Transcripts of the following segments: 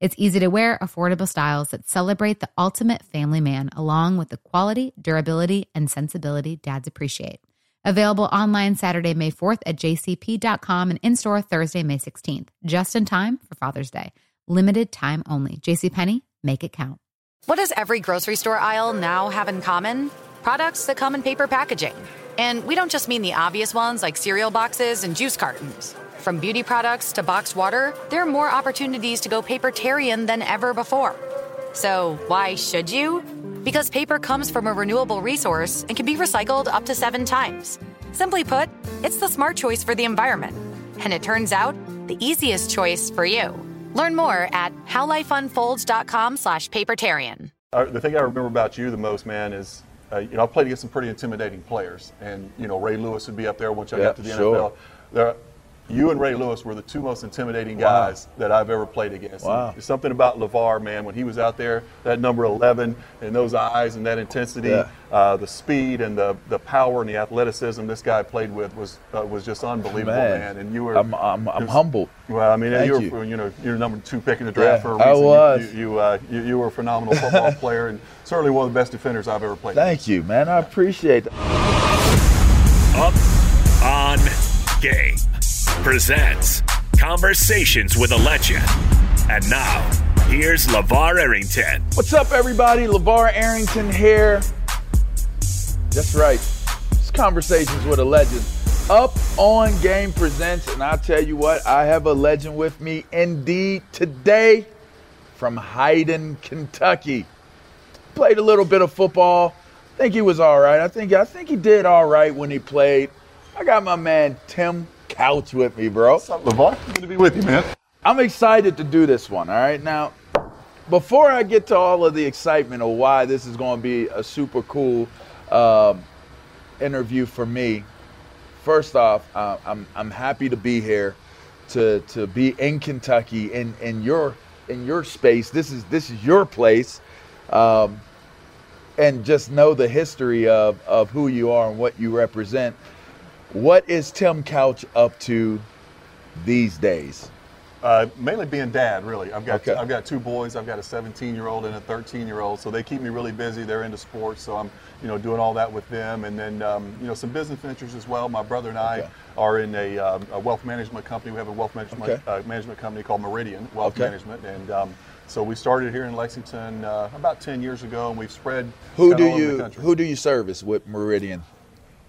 It's easy to wear, affordable styles that celebrate the ultimate family man, along with the quality, durability, and sensibility dads appreciate. Available online Saturday, May 4th at jcp.com and in store Thursday, May 16th, just in time for Father's Day. Limited time only. JCPenney, make it count. What does every grocery store aisle now have in common? Products that come in paper packaging. And we don't just mean the obvious ones like cereal boxes and juice cartons. From beauty products to boxed water, there are more opportunities to go papertarian than ever before. So, why should you? Because paper comes from a renewable resource and can be recycled up to seven times. Simply put, it's the smart choice for the environment. And it turns out, the easiest choice for you. Learn more at howlifeunfolds.com slash papertarian. Uh, the thing I remember about you the most, man, is uh, you know I played against some pretty intimidating players, and you know Ray Lewis would be up there once I got to the sure. NFL. There, you and Ray Lewis were the two most intimidating guys Wow. that I've ever played against. Wow. There's something about LaVar, man, when he was out there, that number 11 and those eyes and that intensity, Yeah. uh, the speed and the, the power and the athleticism this guy played with was uh, was just unbelievable, man. Man, And you were I'm, I'm, I'm was- humbled. Well, I mean, Thank you you. were you know you're number two pick in the draft Yeah, for a reason. You- was. You you, uh, you you were a phenomenal football player and certainly one of the best defenders I've ever played. Thank you, man. I appreciate it. Up on Game presents Conversations with a Legend. And now, here's LaVar Arrington. What's up, everybody? LaVar Arrington here. That's right. It's Conversations with a Legend. Up on Game presents, and I'll tell you what, I have a legend with me indeed today from Hyden, Kentucky. Played a little bit of football. I think he was all right. I think I think he did all right when he played. I got my man Tim Couch with me, bro. What's up, LaVar? Good to be with you, man. I'm excited to do this one. All right, now, before I get to all of the excitement of why this is going to be a super cool um, interview for me, first off, uh, I'm I'm happy to be here, to to be in Kentucky in in your in your space. This is this is your place, um, and just know the history of of who you are and what you represent. What is Tim Couch up to these days? Uh, mainly being dad, really. I've got Okay. I've got two boys. I've got a 17 year old and a 13 year old, so they keep me really busy. They're into sports, so I'm you know doing all that with them, and then um, you know some business ventures as well. My brother and I Okay. are in a, um, a wealth management company. We have a wealth management Okay. uh, management company called Meridian Wealth. Management, and um, so we started here in Lexington uh, about 10 years ago, and we've spread Who do all over the you country. who do you service with Meridian?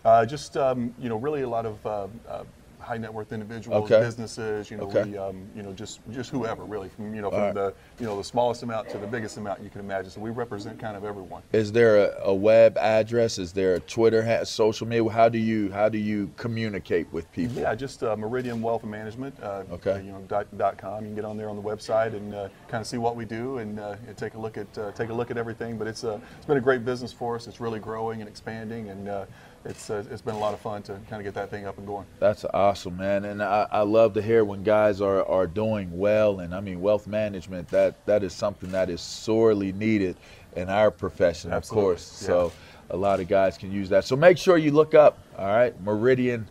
Uh, just um, you know, really a lot of uh, uh, high net worth individuals, Okay. businesses. You know, Okay. we, um, you know, just just whoever really, from you know, from All right. the you know the smallest amount to the biggest amount you can imagine. So we represent kind of everyone. Is there a, a web address? Is there a Twitter, ha- social media? How do you how do you communicate with people? Yeah, just uh, Meridian Wealth Management. Uh, Okay. You know, dot, dot com. You can get on there on the website and uh, kind of see what we do and, uh, and take a look at uh, take a look at everything. But it's uh, it's been a great business for us. It's really growing and expanding, and uh, it's uh, it's been a lot of fun to kind of get that thing up and going. That's awesome, man. And I, I love to hear when guys are, are doing well. And I mean, wealth management that that is something that is sorely needed in our profession, Absolutely, of course. yeah. So a lot of guys can use that. So make sure you look up. All right, Meridian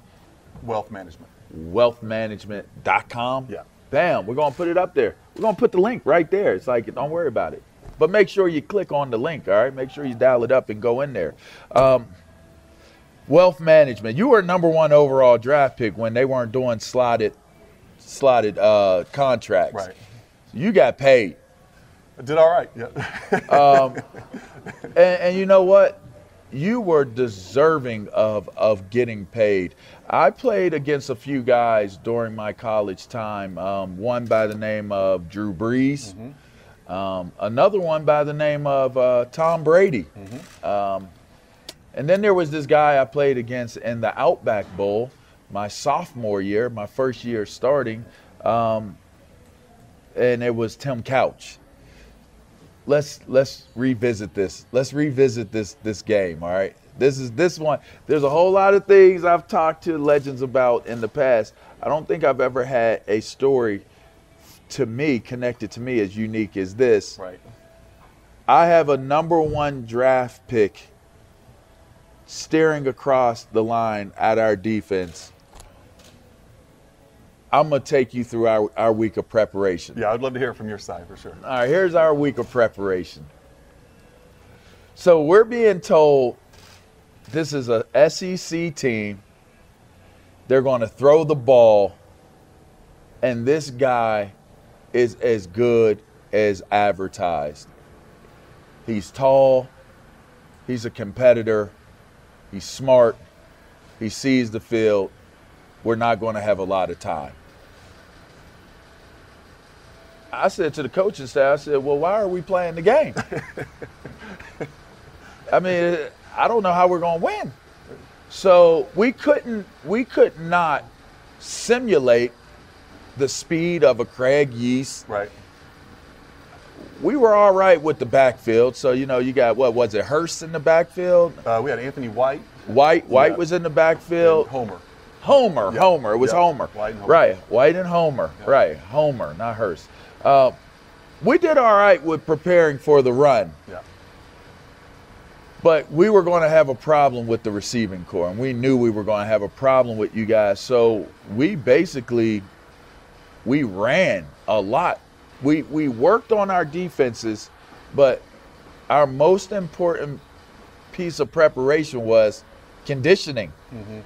Wealth management. wealthmanagement.com. Yeah. Bam, we're going to put it up there. We're going to put the link right there. It's like, don't worry about it. But make sure you click on the link, all right? Make sure you dial it up and go in there. Um, wealth management. You were number one overall draft pick when they weren't doing slotted, slotted uh, contracts. Right. You got paid. I did all right. Yeah. And, and you know what? you were deserving of of getting paid. I played against a few guys during my college time. Um, one by the name of Drew Brees. Um, another one by the name of uh, Tom Brady. Um, and then there was this guy I played against in the Outback Bowl my sophomore year, my first year starting, um, and it was Tim Couch. Let's let's revisit this. Let's revisit this this game. All right. This is this one. There's a whole lot of things I've talked to legends about in the past. I don't think I've ever had a story to me connected to me as unique as this. Right. I have a number one draft pick staring across the line at our defense. I'm going to take you through our, our week of preparation. Yeah, I'd love to hear from your side for sure. All right, here's our week of preparation. So we're being told this is a SEC team. They're going to throw the ball, and this guy is as good as advertised. He's tall, he's a competitor, he's smart, he sees the field. We're not going to have a lot of time. I said to the coaching staff, I said, well, why are we playing the game? I mean, I don't know how we're going to win. So we couldn't, we could not simulate the speed of a Craig Yeast. Right. We were all right with the backfield. So, you know, you got, what was it, Hurst in the backfield? Uh, we had Anthony White, White, White Yeah. was in the and backfield. Homer. Homer, Yeah. Homer. It was Yeah. Homer. White and Homer. Right, White and Homer. Yeah. Right, Homer, not Hurst. Uh, we did all right with preparing for the run, Yeah. but we were going to have a problem with the receiving core, and we knew we were going to have a problem with you guys. So we basically we ran a lot. We we worked on our defenses, but our most important piece of preparation was conditioning. Mm-hmm.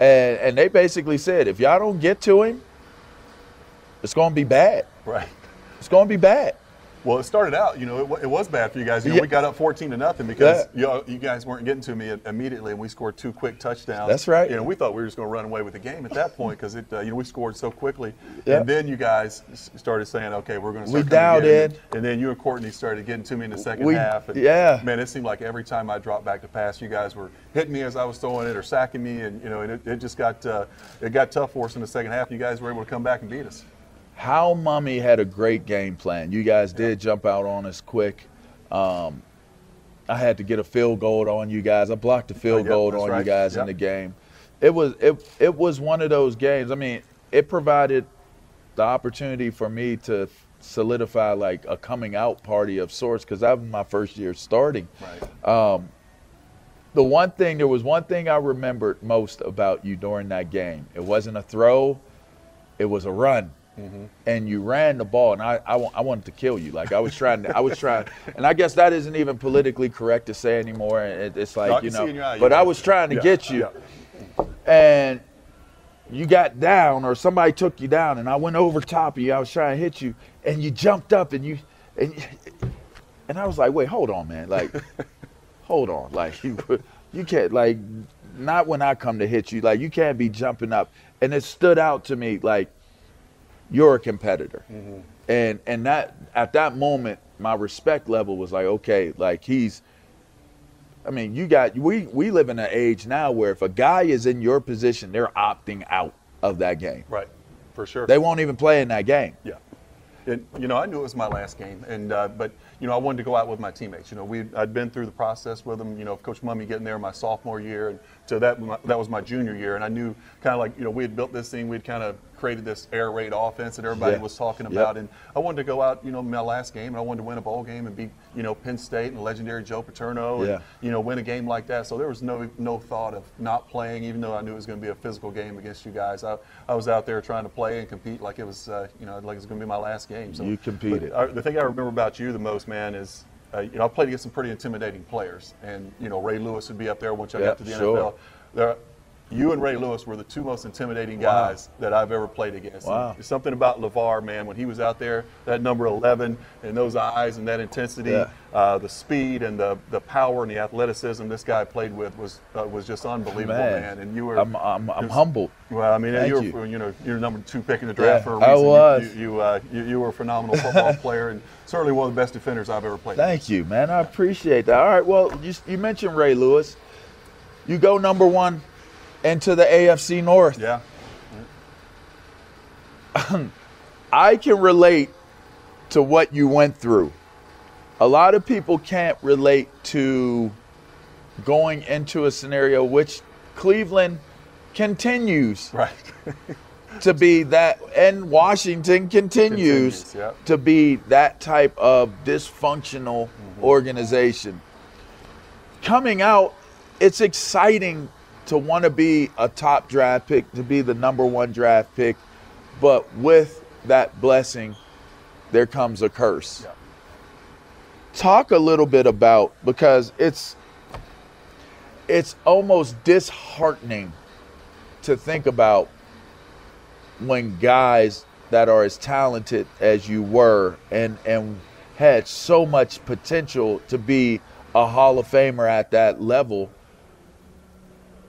And and they basically said, if y'all don't get to him, it's going to be bad. Right. It's going to be bad. Well, it started out, you know, it, it was bad for you guys. You know, Yeah. we got up 14 to nothing because Yeah. you, you guys weren't getting to me immediately, and we scored two quick touchdowns. That's right. You know, we thought we were just going to run away with the game at that point because it, uh, you know, we scored so quickly. Yeah. And then you guys started saying, okay, we're going to We dialed in. And then you and Courtney started getting to me in the second We- half. And, yeah. Man, it seemed like every time I dropped back to pass, you guys were hitting me as I was throwing it or sacking me, and you know, and it, it just got uh, it got tough for us in the second half. You guys were able to come back and beat us. Hal Mumme had a great game plan. You guys did jump out on us quick. Um, I had to get a field goal on you guys. I blocked a field yep, goal on you right. guys in the game. It was it it was one of those games. I mean, it provided the opportunity for me to solidify like a coming out party of sorts because that was my first year starting. Right. the one thing there was one thing I remembered most about you during that game. It wasn't a throw, it was a run. Mm-hmm. And you ran the ball, and I, I, I wanted to kill you. Like I was trying to, I was trying, and I guess that isn't even politically correct to say anymore. It, it's like No, you know, eye you but I was trying to Yeah, get you, yeah. and you got down, or somebody took you down, and I went over top of you. I was trying to hit you, and you jumped up, and you, and, and I was like, wait, hold on, man, like hold on like you you can't like not when i come to hit you like you can't be jumping up and it stood out to me like you're a competitor and and that at that moment my respect level was like okay like he's i mean you got we we live in an age now where if a guy is in your position they're opting out of that game Right. For sure. they won't even play in that game Yeah. And, you know, I knew it was my last game, and uh, but you know, I wanted to go out with my teammates. You know, we I'd been through the process with them. You know, Coach Mumme getting there my sophomore year, and so that that was my junior year, and I knew kind of like you know we had built this thing, we'd kind of created this air raid offense that everybody Yeah. was talking Yep. about, and I wanted to go out, you know, my last game, and I wanted to win a bowl game and beat you know Penn State and legendary Joe Paterno, and Yeah. you know win a game like that. So there was no no thought of not playing, even though I knew it was going to be a physical game against you guys. I, I was out there trying to play and compete like it was uh, you know like it was going to be my last game. So You competed. uh, the thing I remember about you the most, man, is uh, you know I played against some pretty intimidating players, and you know Ray Lewis would be up there once I Yeah, got to the sure. NFL. There, you and Ray Lewis were the two most intimidating guys wow. that I've ever played against. Wow. something about LaVar, man, when he was out there, that number 11 and those eyes and that intensity, yeah. uh, the speed and the, the power and the athleticism this guy played with was uh, was just unbelievable, man. man. And you were I'm, I'm, I'm humbled. Well, I mean, you were you. you. know you're number two pick in the draft yeah, for a reason. I was. You you, uh, you, you were a phenomenal football player and certainly one of the best defenders I've ever played. Thank you, man. I appreciate that. All right, well, you, you mentioned Ray Lewis. You go number one into the AFC North. Yeah. I can relate to what you went through. A lot of people can't relate to going into a scenario which Cleveland continues right. to be that, and Washington continues, continues to be that type of dysfunctional mm-hmm. organization. Coming out, it's exciting to want to be a top draft pick, to be the number one draft pick, but with that blessing, there comes a curse. Yeah. Talk a little bit about because it's it's almost disheartening to think about when guys that are as talented as you were and and had so much potential to be a Hall of Famer at that level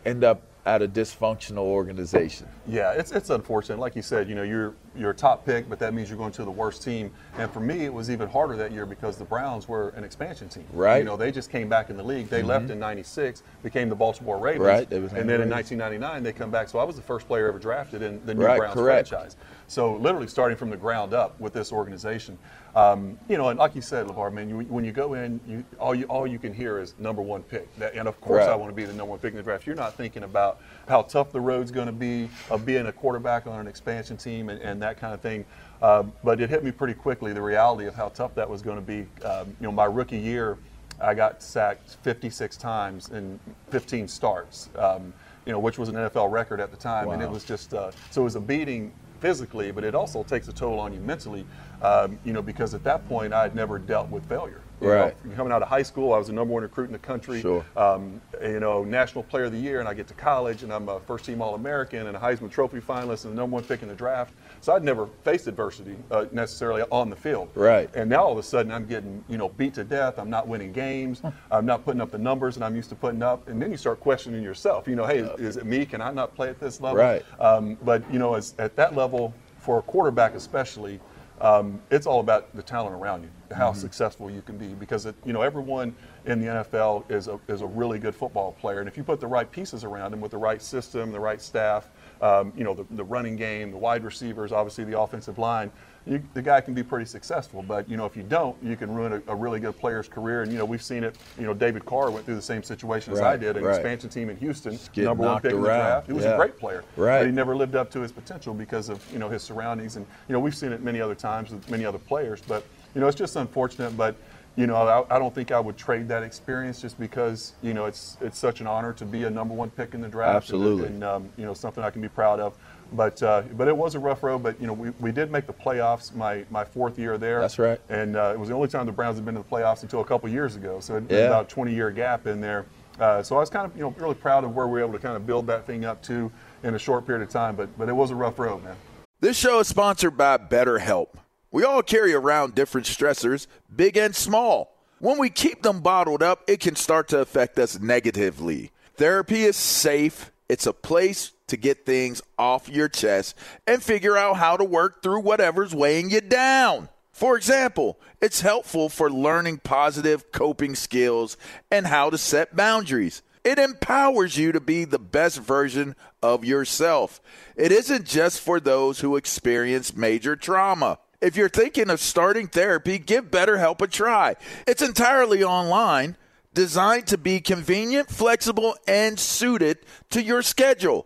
end up at a dysfunctional organization. Yeah, it's it's unfortunate. Like you said, you know, you're you're a top pick, but that means you're going to the worst team. And for me, it was even harder that year because the Browns were an expansion team. Right. You know, they just came back in the league. They mm-hmm. left in '96, became the Baltimore Ravens. Right. and then in 1999, they come back. So I was the first player ever drafted in the new right, Browns correct. franchise. So literally starting from the ground up with this organization. Um, you know, and like you said, LaVar, man, you, when you go in, you, all you all you can hear is number one pick. That, and of course, right. I want to be the number one pick in the draft. You're not thinking about how tough the road's going to be, of being a quarterback on an expansion team, and, and that kind of thing. Uh, but it hit me pretty quickly the reality of how tough that was going to be. Um, you know, my rookie year, I got sacked 56 times in 15 starts. Um, you know, which was an NFL record at the time, wow. and it was just uh, so it was a beating physically, but it also takes a toll on you mentally. Um, you know, because at that point I had never dealt with failure. Right. Know, coming out of high school, I was the number one recruit in the country. Sure. Um, you know, National Player of the Year, and I get to college, and I'm a first team All American and a Heisman Trophy finalist and the number one pick in the draft. So I'd never faced adversity uh, necessarily on the field. Right. And now all of a sudden I'm getting, you know, beat to death. I'm not winning games. I'm not putting up the numbers that I'm used to putting up. And then you start questioning yourself. You know, hey, is it me? Can I not play at this level? Right. Um, but you know, as, at that level, for a quarterback especially, um, it's all about the talent around you, how mm-hmm. successful you can be. Because it, you know everyone in the NFL is a, is a really good football player, and if you put the right pieces around them with the right system, the right staff, um, you know the, the running game, the wide receivers, obviously the offensive line, you, the guy can be pretty successful. But you know, if you don't, you can ruin a, a, really good player's career. And you know, we've seen it. You know, David Carr went through the same situation right, as I did, an right. expansion team in Houston, number one pick around. in the draft. He was yeah. a great player, right. but he never lived up to his potential because of you know his surroundings. And you know, we've seen it many other times with many other players. But you know, it's just unfortunate. But you know, I, I, don't think I would trade that experience just because you know it's it's such an honor to be a number one pick in the draft. Absolutely, and, and um, you know something I can be proud of. But uh, but it was a rough road. But you know we, we did make the playoffs my, my fourth year there. That's right. And uh, it was the only time the Browns had been to the playoffs until a couple years ago. So it, yeah. about a 20 year gap in there. Uh, so I was kind of you know really proud of where we were able to kind of build that thing up to in a short period of time. But but it was a rough road, man. This show is sponsored by BetterHelp. We all carry around different stressors, big and small. When we keep them bottled up, it can start to affect us negatively. Therapy is safe. It's a place to get things off your chest and figure out how to work through whatever's weighing you down. For example, it's helpful for learning positive coping skills and how to set boundaries. It empowers you to be the best version of yourself. It isn't just for those who experience major trauma. If you're thinking of starting therapy, give BetterHelp a try. It's entirely online, designed to be convenient, flexible, and suited to your schedule.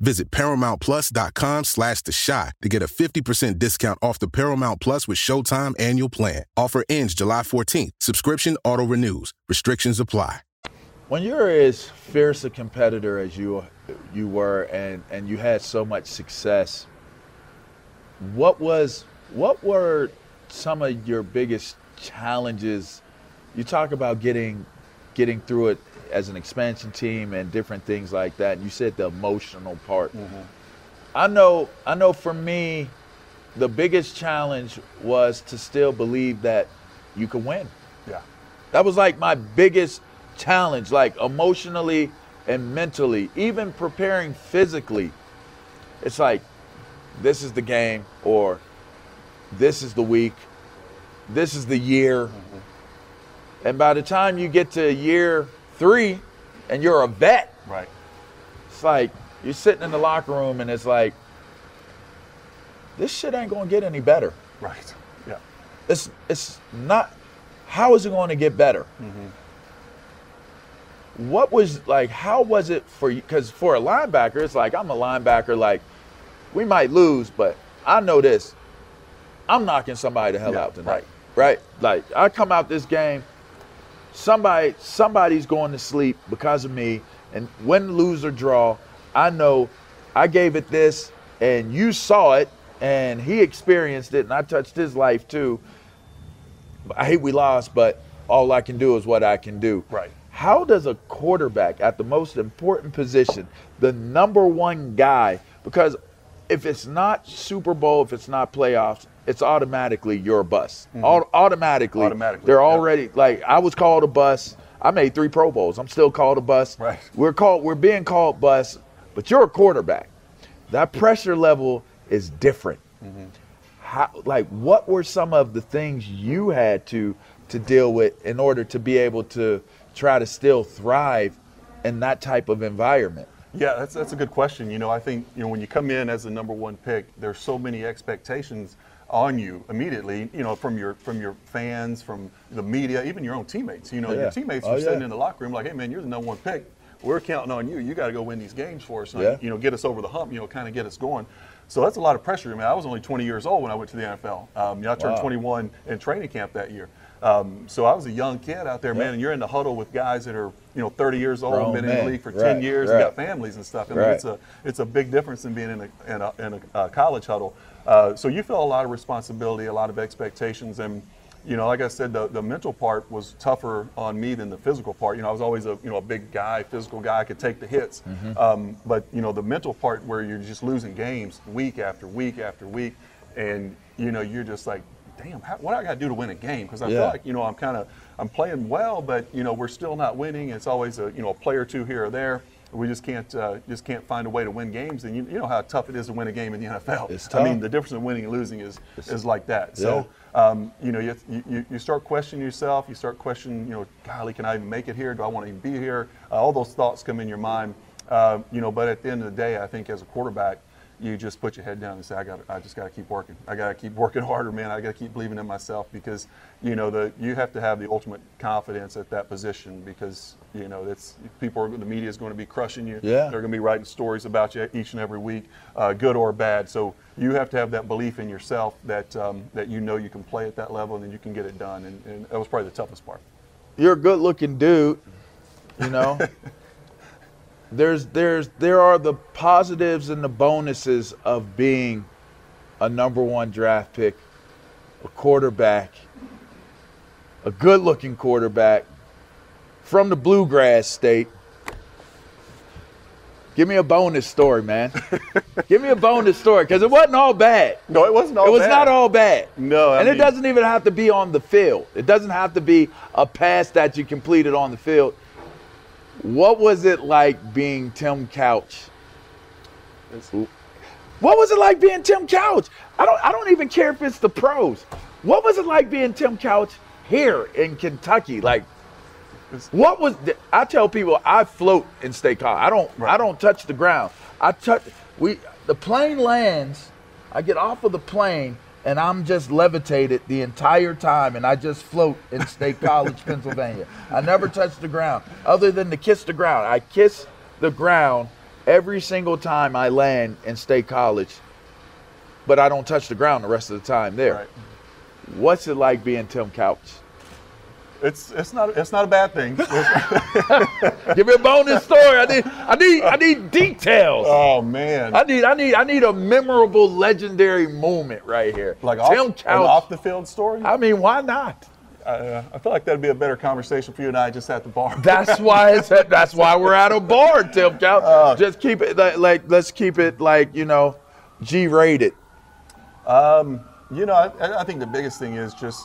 Visit ParamountPlus.com slash The Chi to get a 50% discount off the Paramount Plus with Showtime annual plan. Offer ends July 14th. Subscription auto-renews. Restrictions apply. When you're as fierce a competitor as you you were and, and you had so much success, what was what were some of your biggest challenges? You talk about getting getting through it as an expansion team and different things like that. And you said the emotional part. Mm-hmm. I know I know for me the biggest challenge was to still believe that you could win. Yeah. That was like my biggest challenge, like emotionally and mentally, even preparing physically. It's like this is the game or this is the week, this is the year. Mm-hmm. And by the time you get to a year three and you're a vet. Right. It's like you're sitting in the locker room and it's like, this shit ain't gonna get any better. Right. Yeah. It's it's not. How is it going to get better? Mm-hmm. What was like? How was it for you? Because for a linebacker, it's like I'm a linebacker. Like we might lose, but I know this. I'm knocking somebody the hell yeah, out tonight. Right. right? Like I come out this game somebody somebody's going to sleep because of me. And win lose or draw i know i gave it this and you saw it and he experienced it and i touched his life too. I hate we lost but all i can do is what i can do. Right. How does a quarterback at the most important position the number one guy because if it's not super bowl if it's not playoffs it's automatically your bus. Mm-hmm. automatically, automatically, they're already like I was called a bus. I made three Pro Bowls. I'm still called a bus. Right. We're called. We're being called bus, but you're a quarterback. That pressure level is different. Mm-hmm. How, like, what were some of the things you had to to deal with in order to be able to try to still thrive in that type of environment? Yeah, that's that's a good question. You know, I think you know when you come in as the number one pick, there's so many expectations on you immediately, you know, from your from your fans, from the media, even your own teammates. You know, yeah. your teammates oh, are sitting yeah. in the locker room like, hey man, you're the number one pick. We're counting on you. You got to go win these games for us. And, yeah. You know, get us over the hump. You know, kind of get us going. So that's a lot of pressure. I mean, I was only 20 years old when I went to the NFL. Um, you know, I turned wow. 21 in training camp that year. Um, so I was a young kid out there, man, and you're in the huddle with guys that are, you know, 30 years old, Grown been man. in the league for right, 10 years, right. and got families and stuff. I mean, right. it's a it's a big difference in being in a in a, in a uh, college huddle. Uh, so you feel a lot of responsibility, a lot of expectations, and you know, like I said, the, the mental part was tougher on me than the physical part. You know, I was always a you know a big guy, physical guy, I could take the hits. Mm-hmm. Um, but you know, the mental part where you're just losing games week after week after week, and you know, you're just like, damn, how, what do I got to do to win a game? Because I yeah. feel like you know I'm kind of I'm playing well, but you know we're still not winning. It's always a you know a player or two here or there we just can't uh, just can't find a way to win games. And you, you know how tough it is to win a game in the NFL. It's tough. I mean, the difference in winning and losing is is like that. Yeah. So um, you know, you, you, you start questioning yourself. You start questioning, you know, golly, can I even make it here? Do I want to even be here? Uh, all those thoughts come in your mind. Uh, you know, but at the end of the day, I think as a quarterback, you just put your head down and say, I got, I just got to keep working. I got to keep working harder, man. I got to keep believing in myself because, you know, the you have to have the ultimate confidence at that position because, you know, that's people are the media is going to be crushing you. Yeah. They're going to be writing stories about you each and every week, uh, good or bad. So you have to have that belief in yourself that um, that you know you can play at that level and then you can get it done. And, and that was probably the toughest part. You're a good-looking dude, you know. there's there's there are the positives and the bonuses of being a number one draft pick, a quarterback, a good looking quarterback from the bluegrass state. Give me a bonus story, man. Give me a bonus story because it wasn't all bad. No, it wasn't all bad. it was bad. not all bad. No, I and it doesn't even have to be on the field. It doesn't have to be a pass that you completed on the field. What was it like being Tim Couch? What was it like being Tim Couch? I don't I don't even care if it's the pros. What was it like being Tim Couch here in Kentucky? Like what was the, I tell people I float in state college. I don't I don't touch the ground. I touch we the plane lands, I get off of the plane and I'm just levitated the entire time and I just float in State College, Pennsylvania. I never touch the ground other than to kiss the ground. I kiss the ground every single time I land in State College, but I don't touch the ground the rest of the time there. Right. What's it like being Tim Couch? It's it's not it's not a bad thing. Give me a bonus story. I need I need I need details. oh man. I need I need I need a memorable legendary moment right here. like Tim off, an Couch. off the field story. I mean, why not? uh, I feel like that'd be a better conversation for you and I just at the bar. That's why it's that's why we're at a bar, Tim Couch. Uh, Just keep it like, like let's keep it like you know, G rated. You know, I, I think the biggest thing is just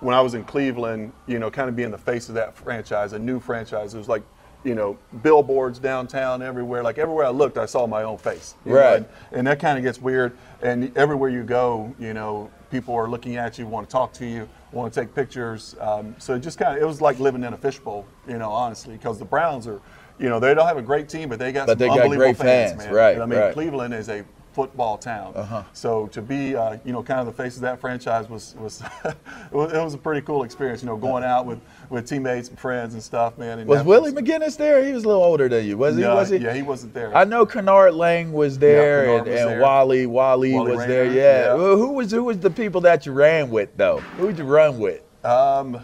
when I was in Cleveland, you know, kind of being the face of that franchise, a new franchise. It was like, you know, billboards downtown everywhere. Like everywhere I looked, I saw my own face. Right. and, and that kind of gets weird. And everywhere you go, you know, people are looking at you, want to talk to you, want to take pictures. Um, so it just kind of, it was like living in a fishbowl, you know, honestly, because the Browns are, you know, they don't have a great team, but they got But some they got unbelievable great fans, man. right, And I mean, right. Cleveland is a football town. Uh-huh. So to be, uh, you know, kind of the face of that franchise was was it was a pretty cool experience. You know, going out with, with teammates and friends and stuff, man. And Was Willie McGinest there? He was a little older than you, was he? No, was he? yeah, he wasn't there. I know Kenard Lang was there, Kenard and, was and there. Wally Wally, Wally was there. Yeah. yeah. Well, who was who was the people that you ran with though? Who would you run with? Um,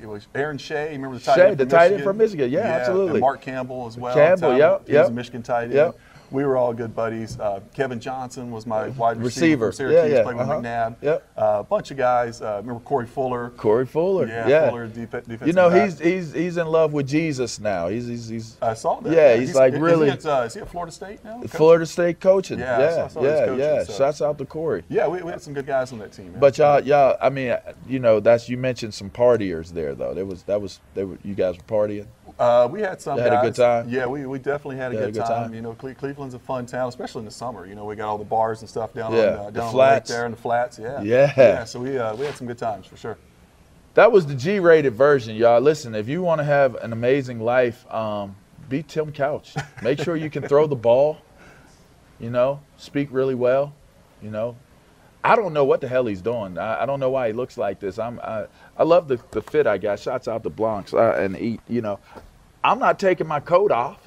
it was Aaron Shea. Remember the tight Shea, end the from tight end Michigan? from Michigan. Yeah, absolutely. And Mark Campbell as well. Campbell, Tom- yep, He was a Michigan tight end. Yep. We were all good buddies. Uh, Kevin Johnson was my wide Receiver. receiver, from Syracuse. Yeah, yeah, Played with uh-huh. McNabb. Yep. Uh, a bunch of guys. Uh, remember Corey Fuller. Corey Fuller. Yeah, Yeah. Fuller, def- defensive You know, back. he's he's he's in love with Jesus now. He's he's, he's I saw that. Yeah, he's like is really- He at, uh, is he at Florida State now? Coach? Florida State coaching. Yeah, I Yeah, saw- I saw yeah, coaching, yeah. so- Shouts out to Corey. Yeah, we, we had some good guys on that team. man. But y'all, y'all, I mean, you know, that's you mentioned some partiers there though. There was that was they were you guys were partying. Uh, we had some. Had a good guys. time? Yeah, we, we definitely had a, You had good, a good time. time? You know, Cle- Cleveland's a fun town, especially in the summer. You know, we got all the bars and stuff down Yeah, on uh, down on the lake flats. there in the flats. Yeah. Yeah. Yeah. So we uh, we had some good times for sure. That was the G-rated version, y'all. Listen, if you want to have an amazing life, um, be Tim Couch. Make sure you can throw the ball. You know, speak really well. You know, I don't know what the hell he's doing. I, I don't know why he looks like this. I'm I, I love the, the fit I got. Shots out the Bronx uh, and eat. You know, I'm not taking my coat off.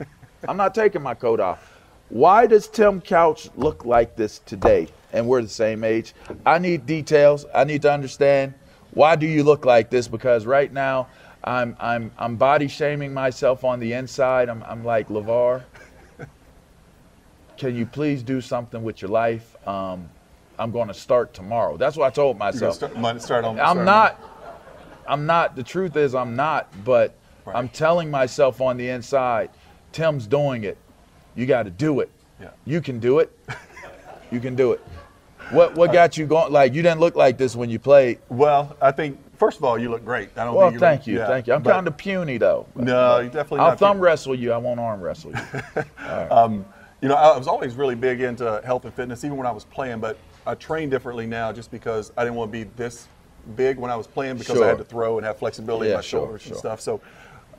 I'm not taking my coat off. Why does Tim Couch look like this today? And we're the same age. I need details. I need to understand why do you look like this? Because right now I'm I'm I'm body shaming myself on the inside. I'm I'm like LaVar. Can you please do something with your life? Um, I'm going to start tomorrow. That's what I told myself. start, start on. start I'm on- not. I'm not. The truth is, I'm not. But Right. I'm telling myself on the inside, Tim's doing it. You got to do it. Yeah. You can do it. you can do it. What What got you going? Like you didn't look like this when you played. Well, I think first of all, you look great. I don't Well, think you thank look, you, yeah, thank you. I'm kind of puny though. No, you definitely. I'll thumb too- wrestle you. I won't arm wrestle you. Um, you know, I was always really big into health and fitness, even when I was playing. But I train differently now, just because I didn't want to be this big when I was playing, because I had to throw and have flexibility Yeah, in my sure, shoulders sure. and stuff. So.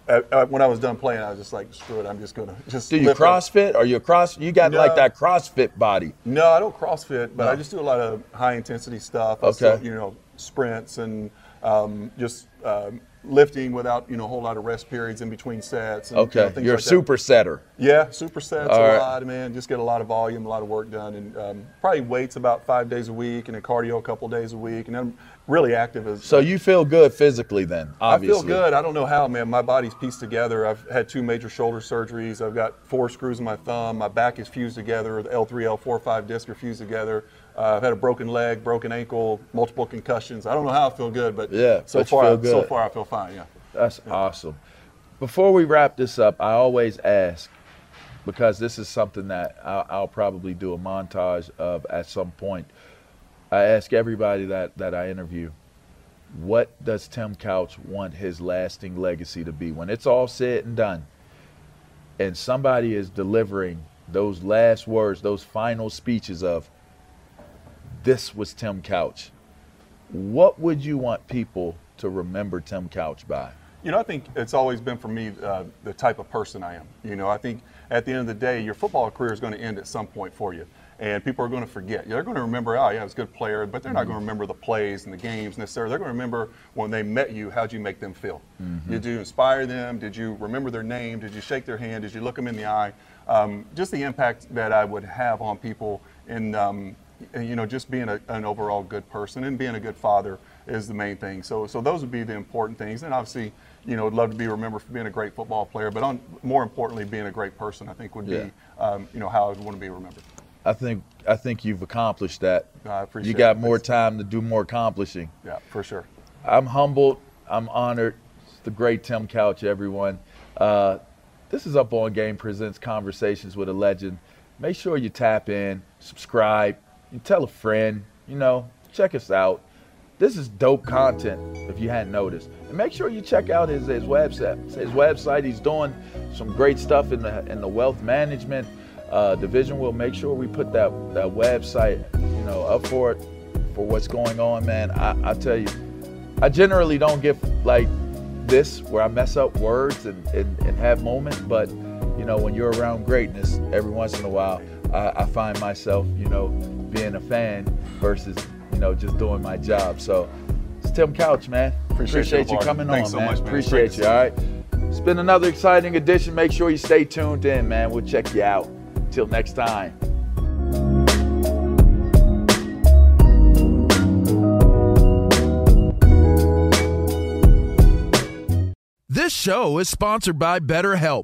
Uh, when I was done playing, I was just like, "Screw it! I'm just gonna just." Do you lift up. CrossFit? Are you a cross? You got like that CrossFit body. No, I don't CrossFit, but No. I just do a lot of high intensity stuff. Okay. still, you know, sprints and um, just um, lifting without you know a whole lot of rest periods in between sets. And, you Okay, know, things you're a like that. super setter. Yeah, supersets All a right. lot, man. Just get a lot of volume, a lot of work done, and um, probably weights about five days a week, and then cardio a couple days a week, and then really active as. So you feel good physically then? Obviously. I feel good. I don't know how, man. My body's pieced together. I've had two major shoulder surgeries. I've got four screws in my thumb. My back is fused together. The L3, L4, 5 discs are fused together. Uh, I've had a broken leg, broken ankle, multiple concussions. I don't know how I feel good, but Yeah, so but far, I- so far I feel fine. Yeah. That's awesome. Before we wrap this up, I always ask, because this is something that I'll, I'll probably do a montage of at some point. I ask everybody that, that I interview, what does Tim Couch want his lasting legacy to be? When it's all said and done, and somebody is delivering those last words, those final speeches of, this was Tim Couch, what would you want people to remember Tim Couch by? You know, I think it's always been for me uh, the type of person I am. You know, I think at the end of the day, your football career is going to end at some point for you. And people are going to forget. They're going to remember, oh, yeah, I was a good player, but they're not going to remember the plays and the games necessarily. They're going to remember when they met you, how'd you make them feel? Mm-hmm. Did you inspire them? Did you remember their name? Did you shake their hand? Did you look them in the eye? Um, just the impact that I would have on people in, um, you know, just being a, an overall good person and being a good father is the main thing. So, so those would be the important things. And obviously, you know, would love to be remembered for being a great football player, but on, more importantly, being a great person, I think would Yeah. be, um, you know, how I would want to be remembered. I think I think you've accomplished that. I appreciate you got it. more time to do more accomplishing. Yeah, for sure. I'm humbled. I'm honored. It's the great Tim Couch, everyone. Uh, this is Up On Game Presents Conversations with a Legend. Make sure you tap in, subscribe, you tell a friend, you know, check us out. This is dope content if you hadn't noticed. And make sure you check out his, his website. His website, he's doing some great stuff in the in the wealth management uh, division. We'll make sure we put that, that website, you know, up for it for what's going on, man. I, I tell you, I generally don't get like this where I mess up words and, and, and have moments, but you know, when you're around greatness, every once in a while, I, I find myself, you know, being a fan versus, you know, just doing my job. So it's Tim Couch, man. Appreciate you, you Mark. coming Thanks on, so man. much, man. Appreciate Great you, all right? It's been another exciting edition. Make sure you stay tuned in, man. We'll check you out. Till next time. This show is sponsored by BetterHelp.